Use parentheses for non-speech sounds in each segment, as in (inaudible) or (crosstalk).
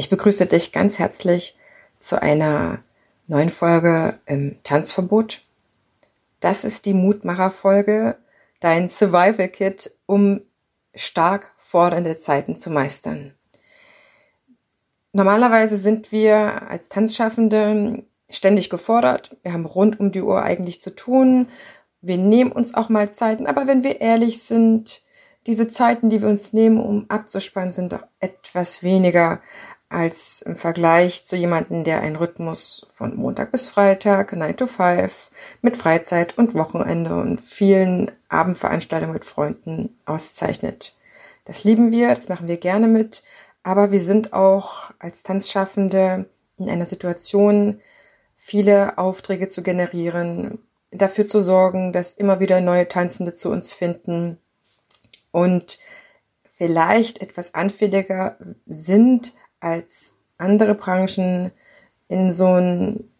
Ich begrüße dich ganz herzlich zu einer neuen Folge im Tanzverbot. Das ist die Mutmacher-Folge, dein Survival-Kit, um stark fordernde Zeiten zu meistern. Normalerweise sind wir als Tanzschaffende ständig gefordert. Wir haben rund um die Uhr eigentlich zu tun. Wir nehmen uns auch mal Zeiten, aber wenn wir ehrlich sind, diese Zeiten, die wir uns nehmen, um abzuspannen, sind doch etwas weniger als im Vergleich zu jemandem, der einen Rhythmus von Montag bis Freitag, 9 to 5, mit Freizeit und Wochenende und vielen Abendveranstaltungen mit Freunden auszeichnet. Das lieben wir, das machen wir gerne mit, aber wir sind auch als Tanzschaffende in einer Situation, viele Aufträge zu generieren, dafür zu sorgen, dass immer wieder neue Tanzende zu uns finden und vielleicht etwas anfälliger sind als andere Branchen in so einen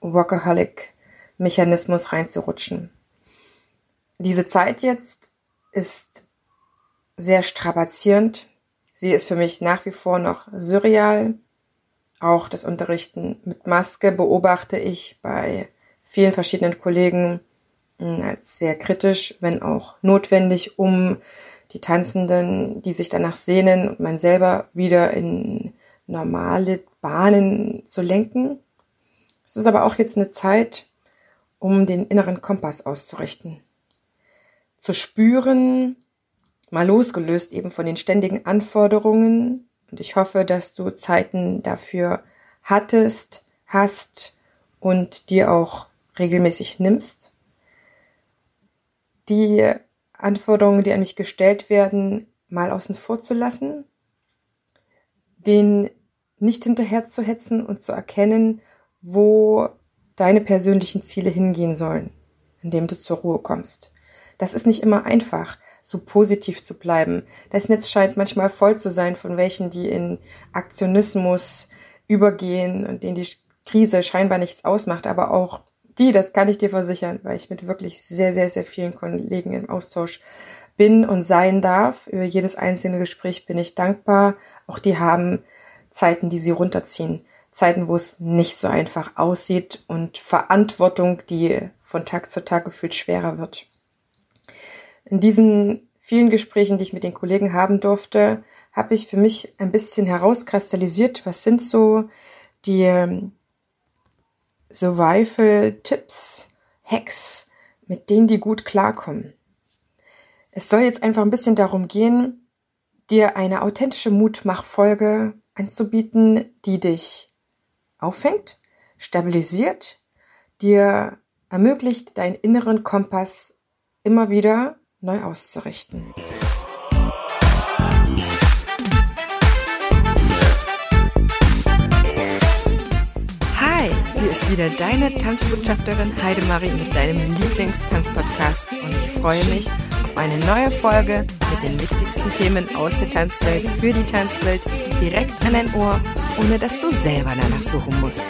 Workaholic-Mechanismus reinzurutschen. Diese Zeit jetzt ist sehr strapazierend. Sie ist für mich nach wie vor noch surreal. Auch das Unterrichten mit Maske beobachte ich bei vielen verschiedenen Kollegen als sehr kritisch, wenn auch notwendig, um die Tanzenden, die sich danach sehnen und man selber wieder in normale Bahnen zu lenken. Es ist aber auch jetzt eine Zeit, um den inneren Kompass auszurichten. Zu spüren, mal losgelöst eben von den ständigen Anforderungen. Und ich hoffe, dass du Zeiten dafür hattest, hast und dir auch regelmäßig nimmst. Die Anforderungen, die an mich gestellt werden, mal außen vor zu lassen, den nicht hinterher zu hetzen und zu erkennen, wo deine persönlichen Ziele hingehen sollen, indem du zur Ruhe kommst. Das ist nicht immer einfach, so positiv zu bleiben. Das Netz scheint manchmal voll zu sein von welchen, die in Aktionismus übergehen und denen die Krise scheinbar nichts ausmacht, aber auch die, das kann ich dir versichern, weil ich mit wirklich sehr, sehr, sehr vielen Kollegen im Austausch bin und sein darf. Über jedes einzelne Gespräch bin ich dankbar. Auch die haben Zeiten, die sie runterziehen. Zeiten, wo es nicht so einfach aussieht und Verantwortung, die von Tag zu Tag gefühlt schwerer wird. In diesen vielen Gesprächen, die ich mit den Kollegen haben durfte, habe ich für mich ein bisschen herauskristallisiert, was sind so die Survival-Tipps, Hacks, mit denen die gut klarkommen. Es soll jetzt einfach ein bisschen darum gehen, dir eine authentische Mutmachfolge anzubieten, die dich auffängt, stabilisiert, dir ermöglicht, deinen inneren Kompass immer wieder neu auszurichten. Ist wieder deine Tanzbotschafterin Heidemarie mit deinem Lieblingstanzpodcast und ich freue mich auf eine neue Folge mit den wichtigsten Themen aus der Tanzwelt für die Tanzwelt direkt an dein Ohr, ohne dass du selber danach suchen musst.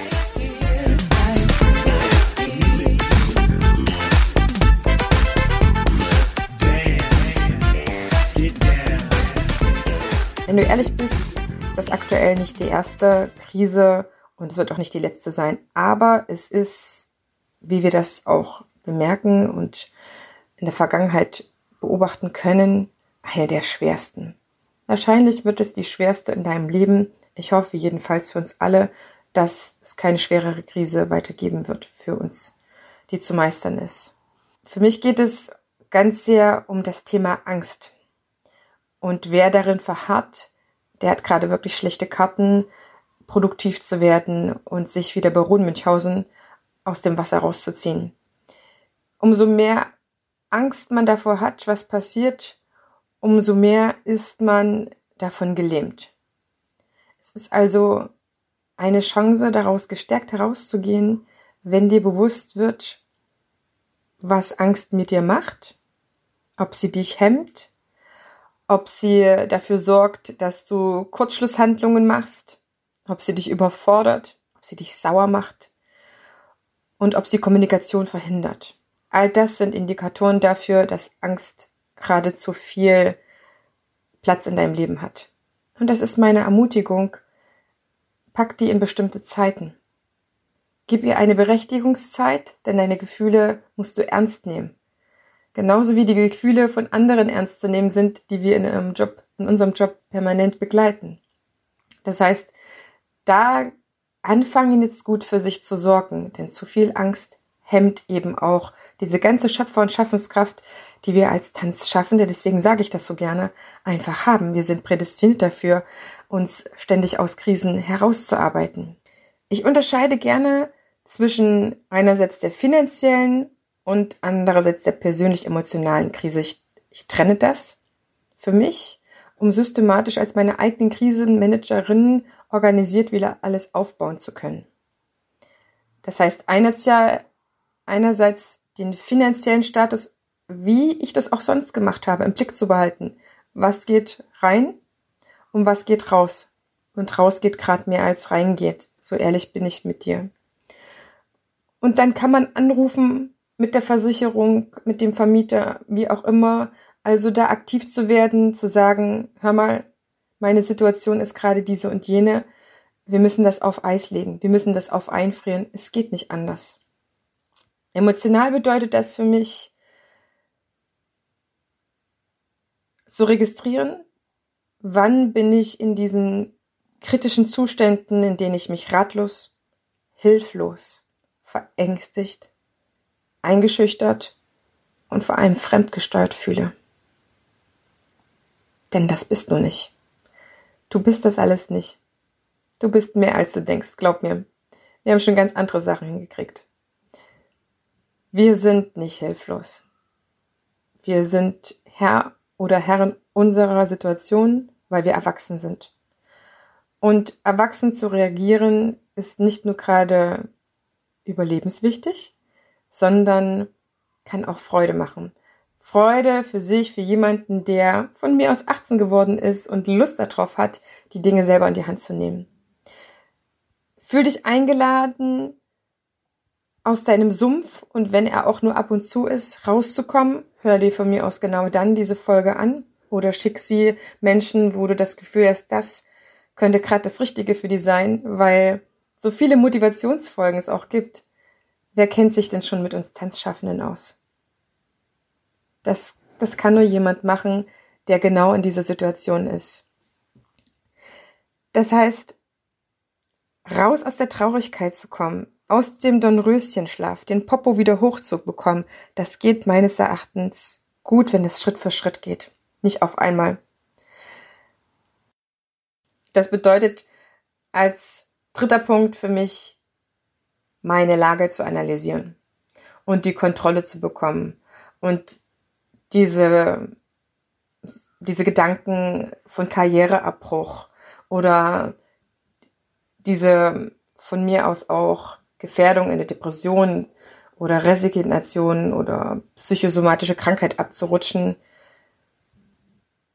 Wenn du ehrlich bist, ist das aktuell nicht die erste Krise und es wird auch nicht die letzte sein. Aber es ist, wie wir das auch bemerken und in der Vergangenheit beobachten können, eine der schwersten. Wahrscheinlich wird es die schwerste in deinem Leben. Ich hoffe jedenfalls für uns alle, dass es keine schwerere Krise weitergeben wird für uns, die zu meistern ist. Für mich geht es ganz sehr um das Thema Angst. Und wer darin verharrt, der hat gerade wirklich schlechte Karten, produktiv zu werden und sich wieder bei Ruden Münchhausen aus dem Wasser rauszuziehen. Umso mehr Angst man davor hat, was passiert, umso mehr ist man davon gelähmt. Es ist also eine Chance, daraus gestärkt herauszugehen, wenn dir bewusst wird, was Angst mit dir macht, ob sie dich hemmt, ob sie dafür sorgt, dass du Kurzschlusshandlungen machst, ob sie dich überfordert, ob sie dich sauer macht und ob sie Kommunikation verhindert. All das sind Indikatoren dafür, dass Angst gerade zu viel Platz in deinem Leben hat. Und das ist meine Ermutigung, pack die in bestimmte Zeiten. Gib ihr eine Berechtigungszeit, denn deine Gefühle musst du ernst nehmen. Genauso wie die Gefühle von anderen ernst zu nehmen sind, die wir in, Job, in unserem Job permanent begleiten. Das heißt, da anfangen jetzt gut für sich zu sorgen, denn zu viel Angst hemmt eben auch diese ganze Schöpfer- und Schaffenskraft, die wir als Tanzschaffende, deswegen sage ich das so gerne, einfach haben. Wir sind prädestiniert dafür, uns ständig aus Krisen herauszuarbeiten. Ich unterscheide gerne zwischen einerseits der finanziellen und andererseits der persönlich-emotionalen Krise. Ich, ich trenne das für mich, um systematisch als meine eigenen Krisenmanagerin organisiert wieder alles aufbauen zu können. Das heißt, einerseits, den finanziellen Status, wie ich das auch sonst gemacht habe, im Blick zu behalten. Was geht rein und was geht raus? Und raus geht gerade mehr als reingeht. So ehrlich bin ich mit dir. Und dann kann man anrufen mit der Versicherung, mit dem Vermieter, wie auch immer. Also da aktiv zu werden, zu sagen, hör mal, meine Situation ist gerade diese und jene. Wir müssen das auf Eis legen. Wir müssen das auf einfrieren. Es geht nicht anders. Emotional bedeutet das für mich, zu registrieren, wann bin ich in diesen kritischen Zuständen, in denen ich mich ratlos, hilflos, verängstigt, eingeschüchtert und vor allem fremdgesteuert fühle. Denn das bist du nicht. Du bist das alles nicht. Du bist mehr als du denkst, glaub mir. Wir haben schon ganz andere Sachen hingekriegt. Wir sind nicht hilflos. Wir sind Herr oder Herrin unserer Situation, weil wir erwachsen sind. Und erwachsen zu reagieren ist nicht nur gerade überlebenswichtig, sondern kann auch Freude machen. Freude für sich, für jemanden, der von mir aus 18 geworden ist und Lust darauf hat, die Dinge selber in die Hand zu nehmen. Fühl dich eingeladen, aus deinem Sumpf und wenn er auch nur ab und zu ist, rauszukommen. Hör dir von mir aus genau dann diese Folge an oder schick sie Menschen, wo du das Gefühl hast, das könnte gerade das Richtige für die sein, weil so viele Motivationsfolgen es auch gibt, wer kennt sich denn schon mit uns Tanzschaffenden aus? Das, das kann nur jemand machen, der genau in dieser Situation ist. Das heißt, raus aus der Traurigkeit zu kommen, aus dem Dornröschenschlaf, den Popo wieder hochzubekommen, das geht meines Erachtens gut, wenn es Schritt für Schritt geht, nicht auf einmal. Das bedeutet, als Dritter Punkt für mich, meine Lage zu analysieren und die Kontrolle zu bekommen und diese, diese Gedanken von Karriereabbruch oder diese von mir aus auch Gefährdung in der Depression oder Resignation oder psychosomatische Krankheit abzurutschen,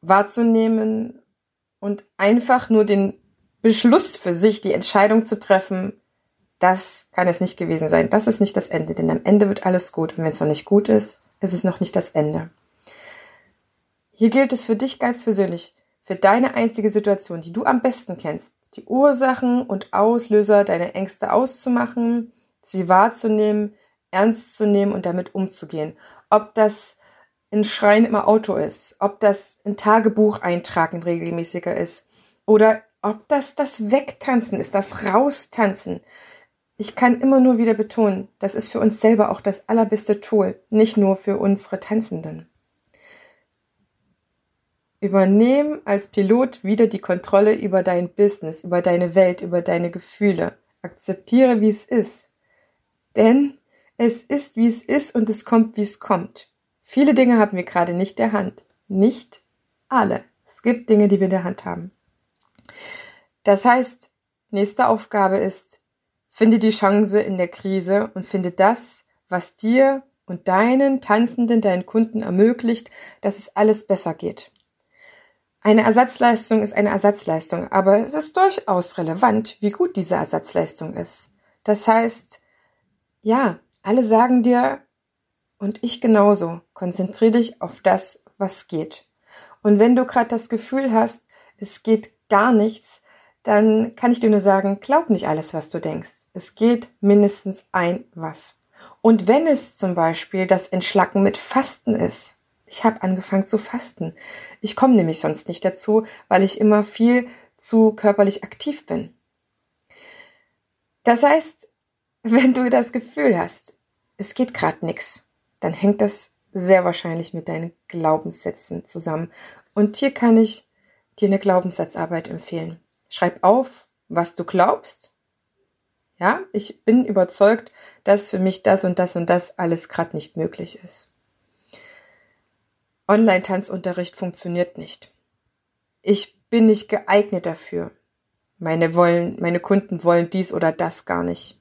wahrzunehmen und einfach nur den Beschluss für sich, die Entscheidung zu treffen, das kann es nicht gewesen sein. Das ist nicht das Ende, denn am Ende wird alles gut. Und wenn es noch nicht gut ist, ist es noch nicht das Ende. Hier gilt es für dich ganz persönlich, für deine einzige Situation, die du am besten kennst, die Ursachen und Auslöser deiner Ängste auszumachen, sie wahrzunehmen, ernst zu nehmen und damit umzugehen. Ob das ein Schreien im Auto ist, ob das ein Tagebuch eintragen regelmäßiger ist oder ob das das Wegtanzen ist, das Raustanzen. Ich kann immer nur wieder betonen, das ist für uns selber auch das allerbeste Tool, nicht nur für unsere Tanzenden. Übernehm als Pilot wieder die Kontrolle über dein Business, über deine Welt, über deine Gefühle. Akzeptiere, wie es ist. Denn es ist, wie es ist und es kommt, wie es kommt. Viele Dinge haben wir gerade nicht der Hand. Nicht alle. Es gibt Dinge, die wir in der Hand haben. Das heißt, nächste Aufgabe ist, finde die Chance in der Krise und finde das, was dir und deinen Tanzenden, deinen Kunden ermöglicht, dass es alles besser geht. Eine Ersatzleistung ist eine Ersatzleistung, aber es ist durchaus relevant, wie gut diese Ersatzleistung ist. Das heißt, ja, alle sagen dir, und ich genauso, konzentriere dich auf das, was geht. Und wenn du gerade das Gefühl hast, es geht gar nichts, dann kann ich dir nur sagen, glaub nicht alles, was du denkst. Es geht mindestens ein was. Und wenn es zum Beispiel das Entschlacken mit Fasten ist, ich habe angefangen zu fasten. Ich komme nämlich sonst nicht dazu, weil ich immer viel zu körperlich aktiv bin. Das heißt, (laughs) wenn du das Gefühl hast, es geht gerade nichts, dann hängt das sehr wahrscheinlich mit deinen Glaubenssätzen zusammen. Und hier kann ich dir eine Glaubenssatzarbeit empfehlen. Schreib auf, was du glaubst. Ja, ich bin überzeugt, dass für mich das und das und das alles gerade nicht möglich ist. Online-Tanzunterricht funktioniert nicht. Ich bin nicht geeignet dafür. Meine wollen, meine Kunden wollen dies oder das gar nicht.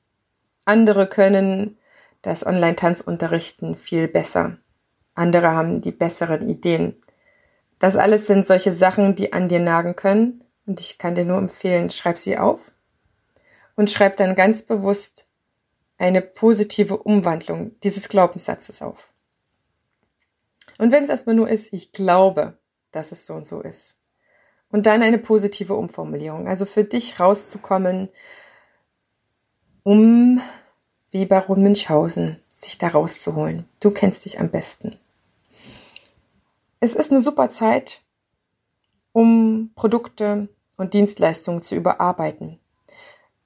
Andere können das Online-Tanzunterrichten viel besser. Andere haben die besseren Ideen. Das alles sind solche Sachen, die an dir nagen können. Und ich kann dir nur empfehlen, schreib sie auf und schreib dann ganz bewusst eine positive Umwandlung dieses Glaubenssatzes auf. Und wenn es erstmal nur ist, ich glaube, dass es so und so ist. Und dann eine positive Umformulierung. Also für dich rauszukommen, um wie Baron Münchhausen sich da rauszuholen. Du kennst dich am besten. Es ist eine super Zeit, um Produkte und Dienstleistungen zu überarbeiten.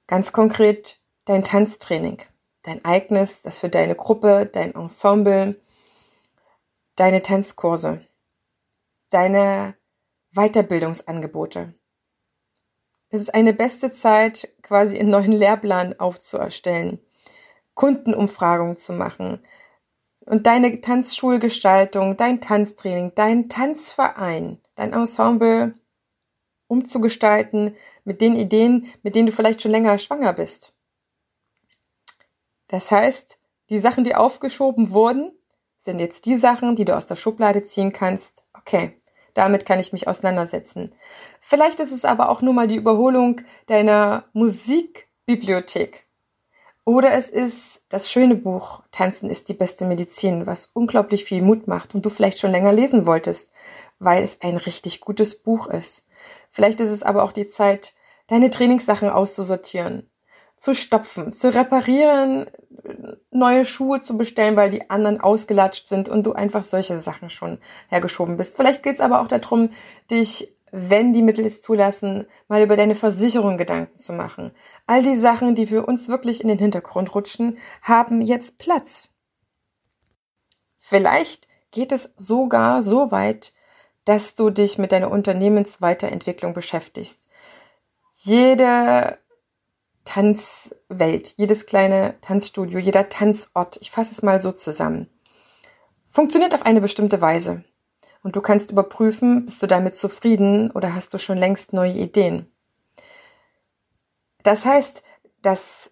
Ganz konkret dein Tanztraining, dein eigenes, das für deine Gruppe, dein Ensemble, deine Tanzkurse, deine Weiterbildungsangebote. Es ist eine beste Zeit, quasi einen neuen Lehrplan aufzuerstellen, Kundenumfragungen zu machen und deine Tanzschulgestaltung, dein Tanztraining, dein Tanzverein, dein Ensemble umzugestalten mit den Ideen, mit denen du vielleicht schon länger schwanger bist. Das heißt, die Sachen, die aufgeschoben wurden, sind jetzt die Sachen, die du aus der Schublade ziehen kannst. Okay, damit kann ich mich auseinandersetzen. Vielleicht ist es aber auch nur mal die Überholung deiner Musikbibliothek. Oder es ist das schöne Buch Tanzen ist die beste Medizin, was unglaublich viel Mut macht und du vielleicht schon länger lesen wolltest, weil es ein richtig gutes Buch ist. Vielleicht ist es aber auch die Zeit, deine Trainingssachen auszusortieren, zu stopfen, zu reparieren, neue Schuhe zu bestellen, weil die anderen ausgelatscht sind und du einfach solche Sachen schon hergeschoben bist. Vielleicht geht es aber auch darum, dich, wenn die Mittel es zulassen, mal über deine Versicherung Gedanken zu machen. All die Sachen, die für uns wirklich in den Hintergrund rutschen, haben jetzt Platz. Vielleicht geht es sogar so weit, dass du dich mit deiner Unternehmensweiterentwicklung beschäftigst. Jede Tanzwelt, jedes kleine Tanzstudio, jeder Tanzort, ich fasse es mal so zusammen, funktioniert auf eine bestimmte Weise. Und du kannst überprüfen, bist du damit zufrieden oder hast du schon längst neue Ideen. Das heißt, das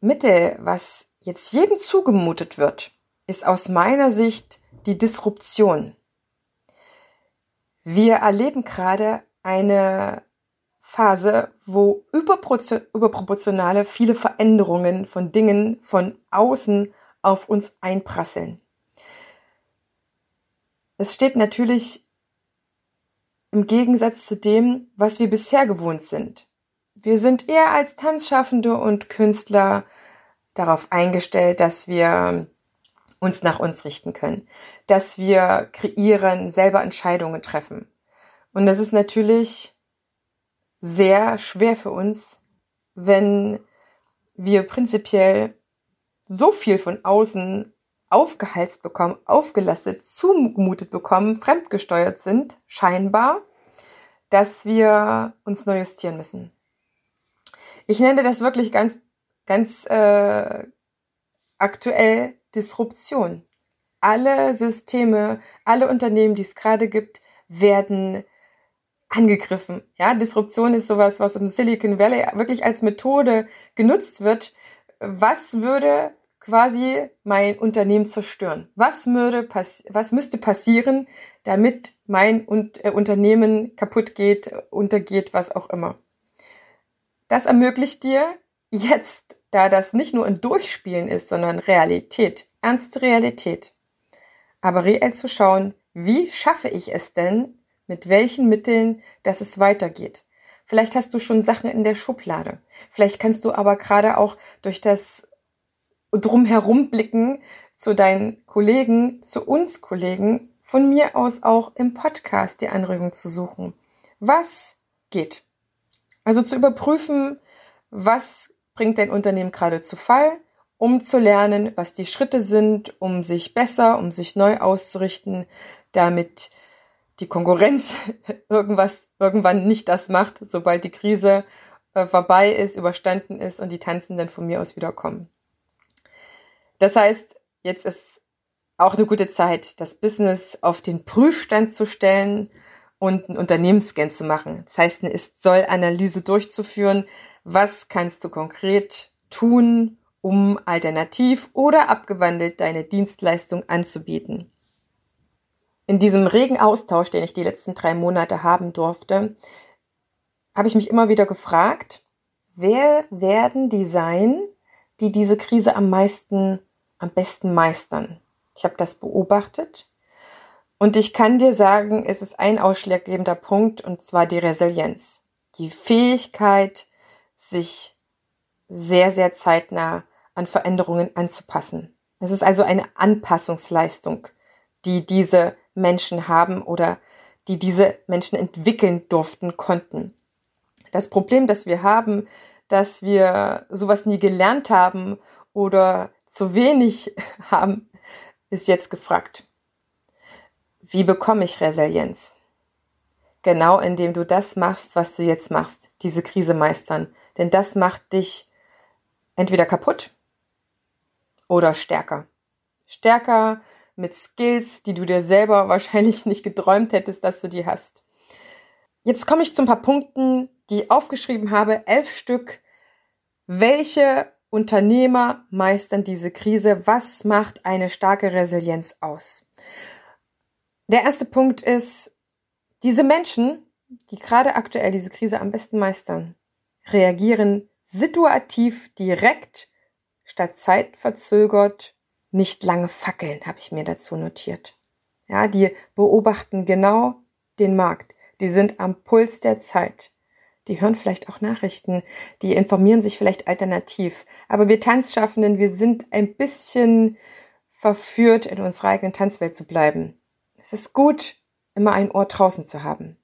Mittel, was jetzt jedem zugemutet wird, ist aus meiner Sicht die Disruption. Wir erleben gerade eine Phase, wo überproportionale viele Veränderungen von Dingen von außen auf uns einprasseln. Es steht natürlich im Gegensatz zu dem, was wir bisher gewohnt sind. Wir sind eher als Tanzschaffende und Künstler darauf eingestellt, dass wir uns nach uns richten können, dass wir kreieren, selber Entscheidungen treffen. Und das ist natürlich sehr schwer für uns, wenn wir prinzipiell so viel von außen aufgeheizt bekommen, aufgelastet, zugemutet bekommen, fremdgesteuert sind, scheinbar, dass wir uns neu justieren müssen. Ich nenne das wirklich ganz, ganz äh, aktuell Disruption. Alle Systeme, alle Unternehmen, die es gerade gibt, werden angegriffen. Ja, Disruption ist sowas, was im Silicon Valley wirklich als Methode genutzt wird. Was würde quasi mein Unternehmen zerstören? Was würde was müsste passieren, damit mein äh, Unternehmen kaputt geht, untergeht, was auch immer? Das ermöglicht dir jetzt, da das nicht nur ein Durchspielen ist, sondern Realität, ernste Realität, aber reell zu schauen, wie schaffe ich es denn, mit welchen Mitteln, dass es weitergeht. Vielleicht hast du schon Sachen in der Schublade. Vielleicht kannst du aber gerade auch durch das drumherum blicken zu deinen Kollegen, zu uns Kollegen, von mir aus auch im Podcast die Anregung zu suchen. Was geht? Also zu überprüfen, was bringt dein Unternehmen gerade zu Fall, um zu lernen, was die Schritte sind, um sich besser, um sich neu auszurichten, damit die Konkurrenz (laughs) irgendwas irgendwann nicht das macht, sobald die Krise äh, vorbei ist, überstanden ist und die Tanzenden von mir aus wiederkommen. Das heißt, jetzt ist auch eine gute Zeit, das Business auf den Prüfstand zu stellen und einen Unternehmensscan zu machen. Das heißt, eine Ist-Soll-Analyse durchzuführen. Was kannst du konkret tun, um alternativ oder abgewandelt deine Dienstleistung anzubieten? In diesem regen Austausch, den ich die letzten drei Monate haben durfte, habe ich mich immer wieder gefragt, wer werden die sein, die diese Krise am meisten, am besten meistern? Ich habe das beobachtet und ich kann dir sagen, es ist ein ausschlaggebender Punkt und zwar die Resilienz. Die Fähigkeit, sich sehr, sehr zeitnah an Veränderungen anzupassen. Es ist also eine Anpassungsleistung, die diese Menschen haben oder die diese Menschen entwickeln durften, konnten. Das Problem, das wir haben, dass wir sowas nie gelernt haben oder zu wenig (laughs) haben, ist jetzt gefragt. Wie bekomme ich Resilienz? Genau indem du das machst, was du jetzt machst, diese Krise meistern. Denn das macht dich entweder kaputt oder stärker. Stärker mit Skills, die du dir selber (laughs) wahrscheinlich nicht geträumt hättest, dass du die hast. Jetzt komme ich zu ein paar Punkten, die ich aufgeschrieben habe, elf Stück. Welche Unternehmer meistern diese Krise? Was macht eine starke Resilienz aus? Der erste Punkt ist, diese Menschen, die gerade aktuell diese Krise am besten meistern, reagieren situativ direkt statt zeitverzögert nicht lange fackeln, habe ich mir dazu notiert. Ja, die beobachten genau den Markt. Die sind am Puls der Zeit. Die hören vielleicht auch Nachrichten, die informieren sich vielleicht alternativ. Aber wir Tanzschaffenden, wir sind ein bisschen verführt, in unserer eigenen Tanzwelt zu bleiben. Es ist gut, immer ein Ohr draußen zu haben.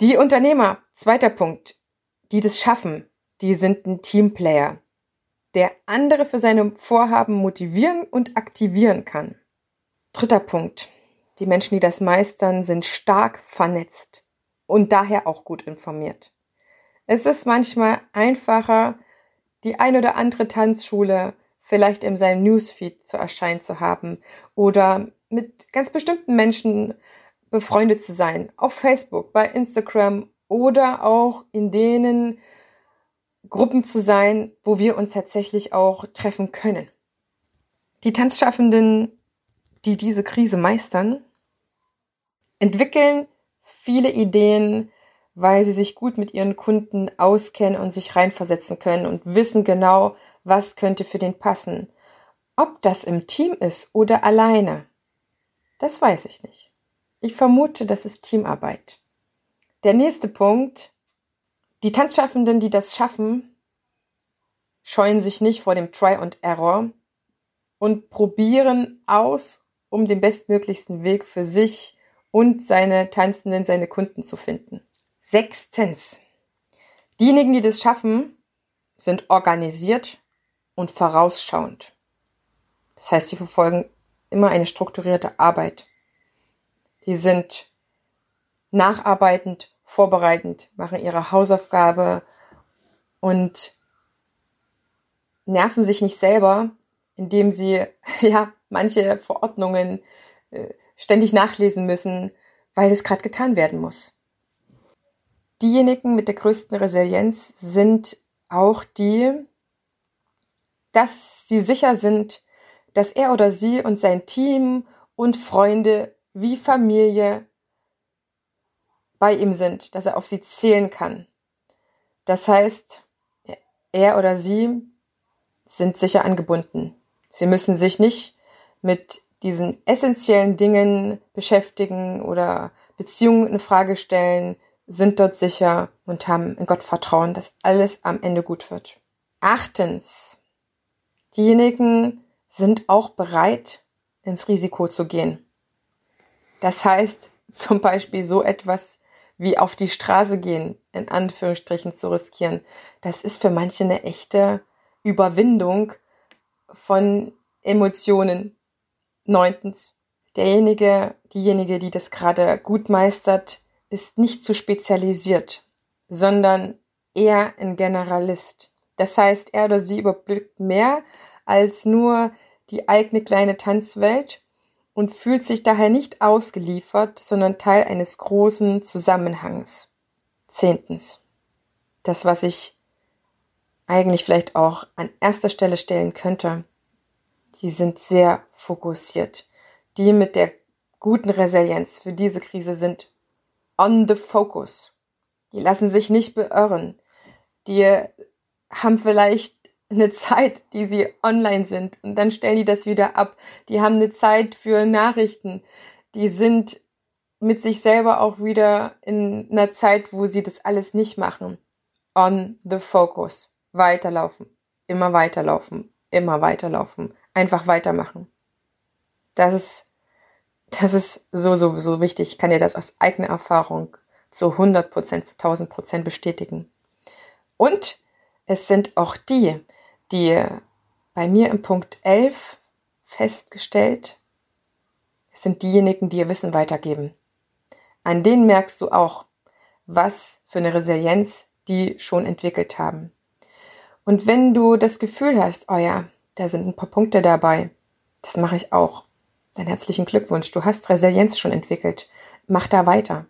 Die Unternehmer, zweiter Punkt, die das schaffen, die sind ein Teamplayer der andere für seine Vorhaben motivieren und aktivieren kann. Dritter Punkt. Die Menschen, die das meistern, sind stark vernetzt und daher auch gut informiert. Es ist manchmal einfacher, die ein oder andere Tanzschule vielleicht in seinem Newsfeed zu erscheinen zu haben oder mit ganz bestimmten Menschen befreundet zu sein, auf Facebook, bei Instagram oder auch in denen Gruppen zu sein, wo wir uns tatsächlich auch treffen können. Die Tanzschaffenden, die diese Krise meistern, entwickeln viele Ideen, weil sie sich gut mit ihren Kunden auskennen und sich reinversetzen können und wissen genau, was könnte für den passen. Ob das im Team ist oder alleine, das weiß ich nicht. Ich vermute, das ist Teamarbeit. Der nächste Punkt die Tanzschaffenden, die das schaffen, scheuen sich nicht vor dem Try und Error und probieren aus, um den bestmöglichsten Weg für sich und seine Tanzenden, seine Kunden zu finden. Sechstens. Diejenigen, die das schaffen, sind organisiert und vorausschauend. Das heißt, sie verfolgen immer eine strukturierte Arbeit. Die sind nacharbeitend vorbereitend, machen ihre Hausaufgabe und nerven sich nicht selber, indem sie (laughs) ja manche Verordnungen äh, ständig nachlesen müssen, weil es gerade getan werden muss. Diejenigen mit der größten Resilienz sind auch die, dass sie sicher sind, dass er oder sie und sein Team und Freunde wie Familie bei ihm sind, dass er auf sie zählen kann. Das heißt, er oder sie sind sicher angebunden. Sie müssen sich nicht mit diesen essentiellen Dingen beschäftigen oder Beziehungen in Frage stellen. sind dort sicher und haben in Gott Vertrauen, dass alles am Ende gut wird. Achtens, diejenigen sind auch bereit, ins Risiko zu gehen. Das heißt (laughs) zum Beispiel so etwas wie auf die Straße gehen, in Anführungsstrichen zu riskieren. Das ist für manche eine echte Überwindung von Emotionen. Neuntens, derjenige, diejenige, die das gerade gut meistert, ist nicht zu spezialisiert, sondern eher ein Generalist. Das heißt, er oder sie überblickt mehr als nur die eigene kleine Tanzwelt und fühlt sich daher nicht ausgeliefert, sondern Teil eines großen Zusammenhangs. Zehntens. Das, was ich eigentlich vielleicht auch an erster Stelle stellen könnte. Die sind sehr fokussiert. Die mit der guten Resilienz für diese Krise sind on the focus. Die lassen sich nicht beirren. Die haben vielleicht eine Zeit, die sie online sind und dann stellen die das wieder ab. Die haben eine Zeit für Nachrichten. Die sind mit sich selber auch wieder in einer Zeit, wo sie das alles nicht machen. On the focus. Weiterlaufen. Immer weiterlaufen. Immer weiterlaufen. Einfach weitermachen. Das ist, das ist so, so, so wichtig. Ich kann dir das aus eigener Erfahrung zu 100 Prozent, zu 1000 Prozent bestätigen. Und es sind auch die, die bei mir im Punkt 11 festgestellt, es sind diejenigen, die ihr Wissen weitergeben. An denen merkst du auch, was für eine Resilienz die schon entwickelt haben. Und wenn du das Gefühl hast, oh ja, da sind ein paar Punkte dabei, das mache ich auch, dann herzlichen Glückwunsch, du hast Resilienz schon entwickelt. Mach da weiter.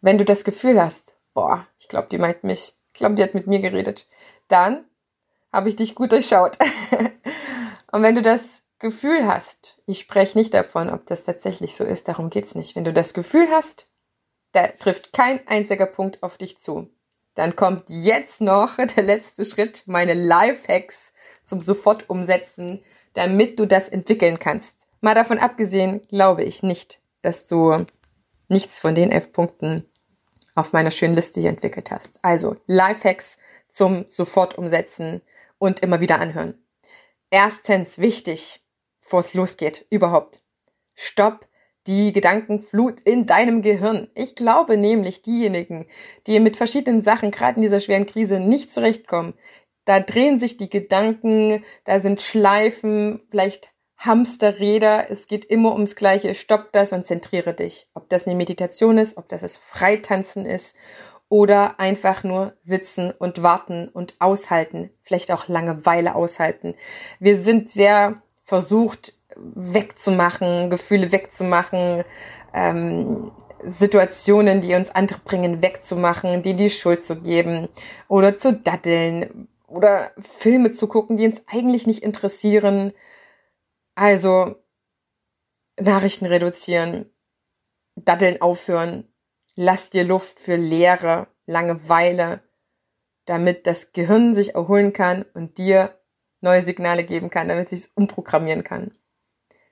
Wenn du das Gefühl hast, boah, ich glaube, die meint mich, ich glaube, die hat mit mir geredet, dann habe ich dich gut durchschaut. (laughs) Und wenn du das Gefühl hast, ich spreche nicht davon, ob das tatsächlich so ist, darum geht's nicht. Wenn du das Gefühl hast, da trifft kein einziger Punkt auf dich zu, dann kommt jetzt noch (laughs) der letzte Schritt, meine Lifehacks zum sofort umsetzen, damit du das entwickeln kannst. Mal davon abgesehen, glaube ich nicht, dass du nichts von den elf Punkten auf meiner schönen Liste hier entwickelt hast. Also Lifehacks zum sofort umsetzen und immer wieder anhören. Erstens wichtig, bevor es losgeht, überhaupt. Stopp die Gedankenflut in deinem Gehirn. Ich glaube nämlich, diejenigen, die mit verschiedenen Sachen, gerade in dieser schweren Krise, nicht zurechtkommen, da drehen sich die Gedanken, da sind Schleifen, vielleicht Hamsterräder, es geht immer ums Gleiche. Stopp das und zentriere dich. Ob das eine Meditation ist, ob das das Freitanzen ist oder einfach nur sitzen und warten und aushalten, vielleicht auch Langeweile aushalten. Wir sind sehr versucht wegzumachen, Gefühle wegzumachen, ähm, Situationen, die uns andere bringen, wegzumachen, die die Schuld zu geben oder zu daddeln oder Filme zu gucken, die uns eigentlich nicht interessieren. Also Nachrichten reduzieren, daddeln aufhören, Lass dir Luft für Leere, Langeweile, damit das Gehirn sich erholen kann und dir neue Signale geben kann, damit es sich umprogrammieren kann.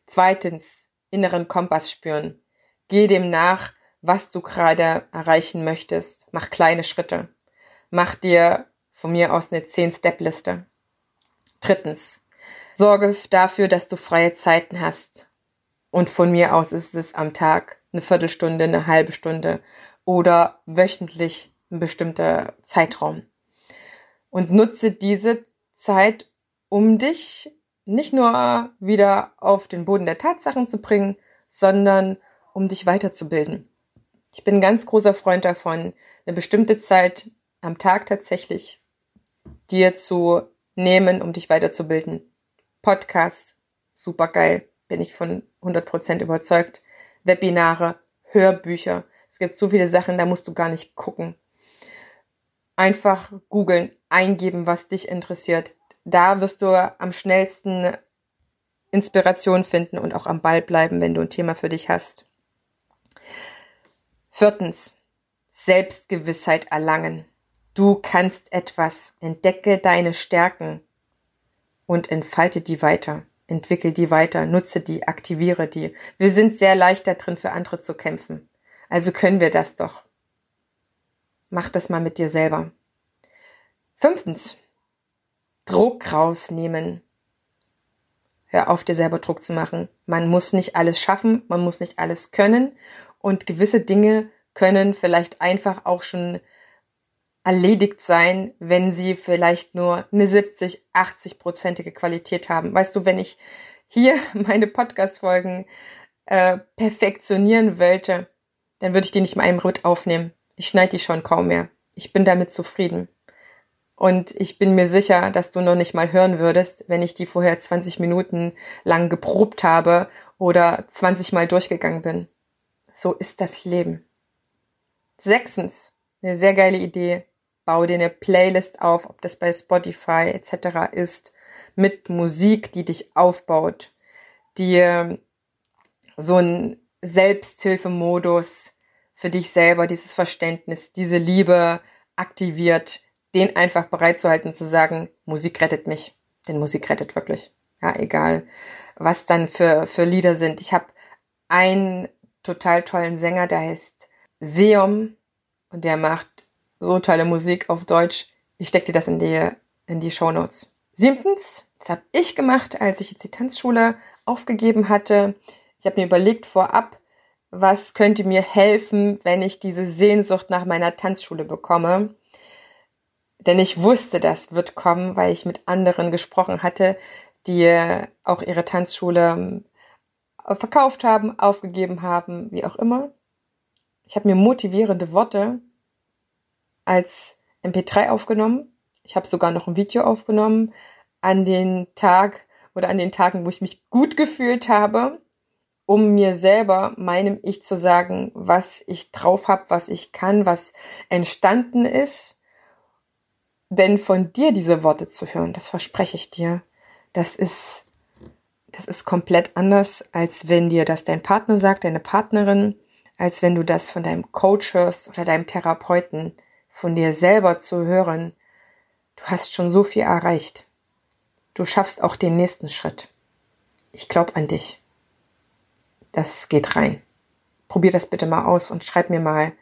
Zweitens, inneren Kompass spüren. Geh dem nach, was du gerade erreichen möchtest. Mach kleine Schritte. Mach dir von mir aus eine 10-Step-Liste. Drittens, sorge dafür, dass du freie Zeiten hast. Und von mir aus ist es am Tag eine Viertelstunde, eine halbe Stunde oder wöchentlich ein bestimmter Zeitraum. Und nutze diese Zeit, um dich nicht nur wieder auf den Boden der Tatsachen zu bringen, sondern um dich weiterzubilden. Ich bin ein ganz großer Freund davon, eine bestimmte Zeit am Tag tatsächlich dir zu nehmen, um dich weiterzubilden. Podcast, super geil, bin ich von 100% überzeugt. Webinare, Hörbücher. Es gibt so viele Sachen, da musst du gar nicht gucken. Einfach googeln, eingeben, was dich interessiert. Da wirst du am schnellsten Inspiration finden und auch am Ball bleiben, wenn du ein Thema für dich hast. Viertens, Selbstgewissheit erlangen. Du kannst etwas. Entdecke deine Stärken und entfalte die weiter entwickel die weiter, nutze die, aktiviere die. Wir sind sehr leicht da drin, für andere zu kämpfen. Also können wir das doch. Mach das mal mit dir selber. Fünftens. Druck rausnehmen. Hör auf, dir selber Druck zu machen. Man muss nicht alles schaffen, man muss nicht alles können und gewisse Dinge können vielleicht einfach auch schon erledigt sein, wenn sie vielleicht nur eine 70, 80 prozentige Qualität haben. Weißt du, wenn ich hier (laughs) meine Podcast-Folgen äh, perfektionieren wollte, dann würde ich die nicht mal einem Ritt aufnehmen. Ich schneide die schon kaum mehr. Ich bin damit zufrieden. Und ich bin mir sicher, dass du noch nicht mal hören würdest, wenn ich die vorher 20 Minuten lang geprobt habe oder 20 Mal durchgegangen bin. So ist das Leben. Sechstens, eine sehr geile Idee. Bau dir eine Playlist auf, ob das bei Spotify etc. ist, mit Musik, die dich aufbaut, die so ein Selbsthilfemodus für dich selber, dieses Verständnis, diese Liebe aktiviert, den einfach bereit zu halten, zu sagen, Musik rettet mich. Denn Musik rettet wirklich. Ja, egal, was dann für, für Lieder sind. Ich habe einen total tollen Sänger, der heißt Seom und der macht so tolle Musik auf Deutsch. Ich steck dir das in die, in die Show Notes. Siebtens, das habe ich gemacht, als ich jetzt die Tanzschule aufgegeben hatte. Ich habe mir überlegt vorab, was könnte mir helfen, wenn ich diese Sehnsucht nach meiner Tanzschule bekomme. Denn ich wusste, das wird kommen, weil ich mit anderen gesprochen hatte, die auch ihre Tanzschule äh, verkauft haben, aufgegeben haben, wie auch immer. Ich habe mir motivierende Worte als MP3 aufgenommen. Ich habe sogar noch ein Video aufgenommen an den Tag oder an den Tagen, wo ich mich gut gefühlt habe, um mir selber, meinem Ich zu sagen, was ich drauf habe, was ich kann, was entstanden ist denn von dir diese Worte zu hören, das verspreche ich dir, das ist, das ist komplett anders, als wenn dir das dein Partner sagt, deine Partnerin, als wenn du das von deinem Coach hörst oder deinem Therapeuten, von dir selber zu hören. Du hast schon so viel erreicht. Du schaffst auch den nächsten Schritt. Ich glaube an dich. Das geht rein. Probier das bitte mal aus und schreib mir mal,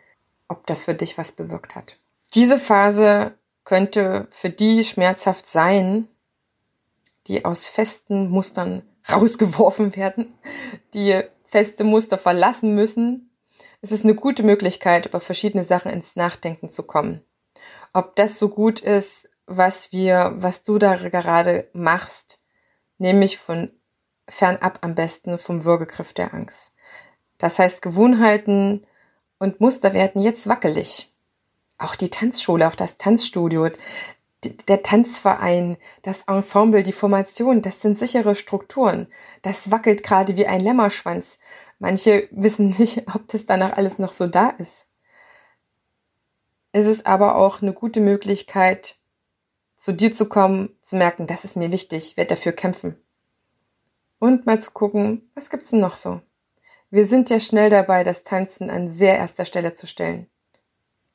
ob das für dich was bewirkt hat. Diese Phase könnte für die schmerzhaft sein, die aus festen Mustern (laughs) rausgeworfen werden, die feste Muster verlassen müssen. Es ist eine gute Möglichkeit, über verschiedene Sachen ins Nachdenken zu kommen. Ob das so gut ist, was wir, was du da gerade machst, nämlich von fernab am besten vom Würgegriff der Angst. Das heißt, Gewohnheiten und Muster werden jetzt wackelig auch die Tanzschule, auch das Tanzstudio, der Tanzverein, das Ensemble, die Formation, das sind sichere Strukturen. Das wackelt gerade wie ein Lämmerschwanz. Manche wissen nicht, (laughs) ob das danach alles noch so da ist. Es ist aber auch eine gute Möglichkeit, zu dir zu kommen, zu merken, das ist mir wichtig, ich werde dafür kämpfen. Und mal zu gucken, was gibt's denn noch so? Wir sind ja schnell dabei, das Tanzen an sehr erster Stelle zu stellen.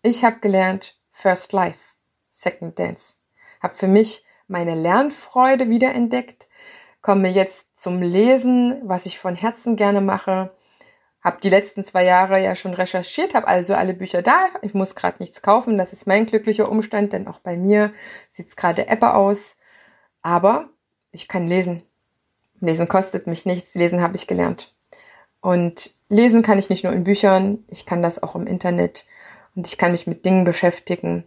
Ich habe gelernt First Life, Second Dance. Habe für mich meine Lernfreude wiederentdeckt, komme jetzt zum Lesen, was ich von Herzen gerne mache. Habe die letzten zwei Jahre ja schon recherchiert, habe also alle Bücher da. Ich muss gerade nichts kaufen, das ist mein glücklicher Umstand, denn auch bei mir sieht's gerade Ebbe aus. Aber ich kann lesen. Lesen kostet mich nichts, lesen habe ich gelernt. Und lesen kann ich nicht nur in Büchern, ich kann das auch im Internet. Und ich kann mich mit Dingen beschäftigen,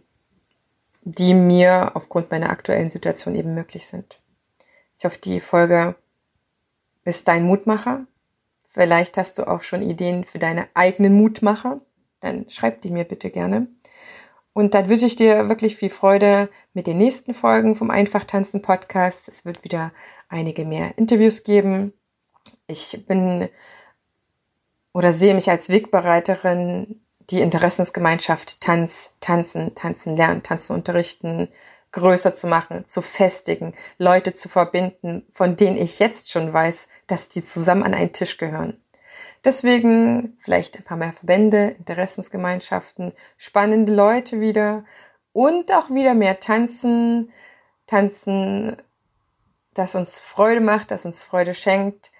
die mir aufgrund meiner aktuellen Situation eben möglich sind. Ich hoffe, die Folge ist dein Mutmacher. Vielleicht hast du auch schon Ideen für deine eigenen Mutmacher. Dann schreib die mir bitte gerne. Und dann wünsche ich dir wirklich viel Freude mit den nächsten Folgen vom Einfach Tanzen Podcast. Es wird wieder einige mehr Interviews geben. Ich bin oder sehe mich als Wegbereiterin die Interessensgemeinschaft Tanz, Tanzen, Tanzen lernen, Tanzen unterrichten, größer zu machen, zu festigen, Leute zu verbinden, von denen ich jetzt schon weiß, dass die zusammen an einen Tisch gehören. Deswegen vielleicht ein paar mehr Verbände, Interessensgemeinschaften, spannende Leute wieder und auch wieder mehr tanzen, tanzen, das uns Freude macht, das uns Freude schenkt,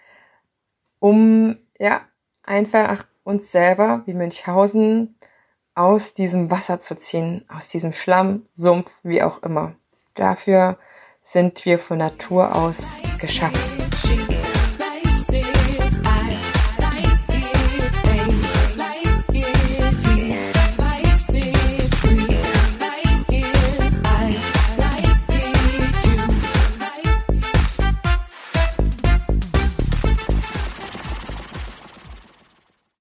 um ja einfach uns selber wie Münchhausen aus diesem Wasser zu ziehen, aus diesem Schlamm, Sumpf, wie auch immer. Dafür sind wir von Natur aus geschaffen.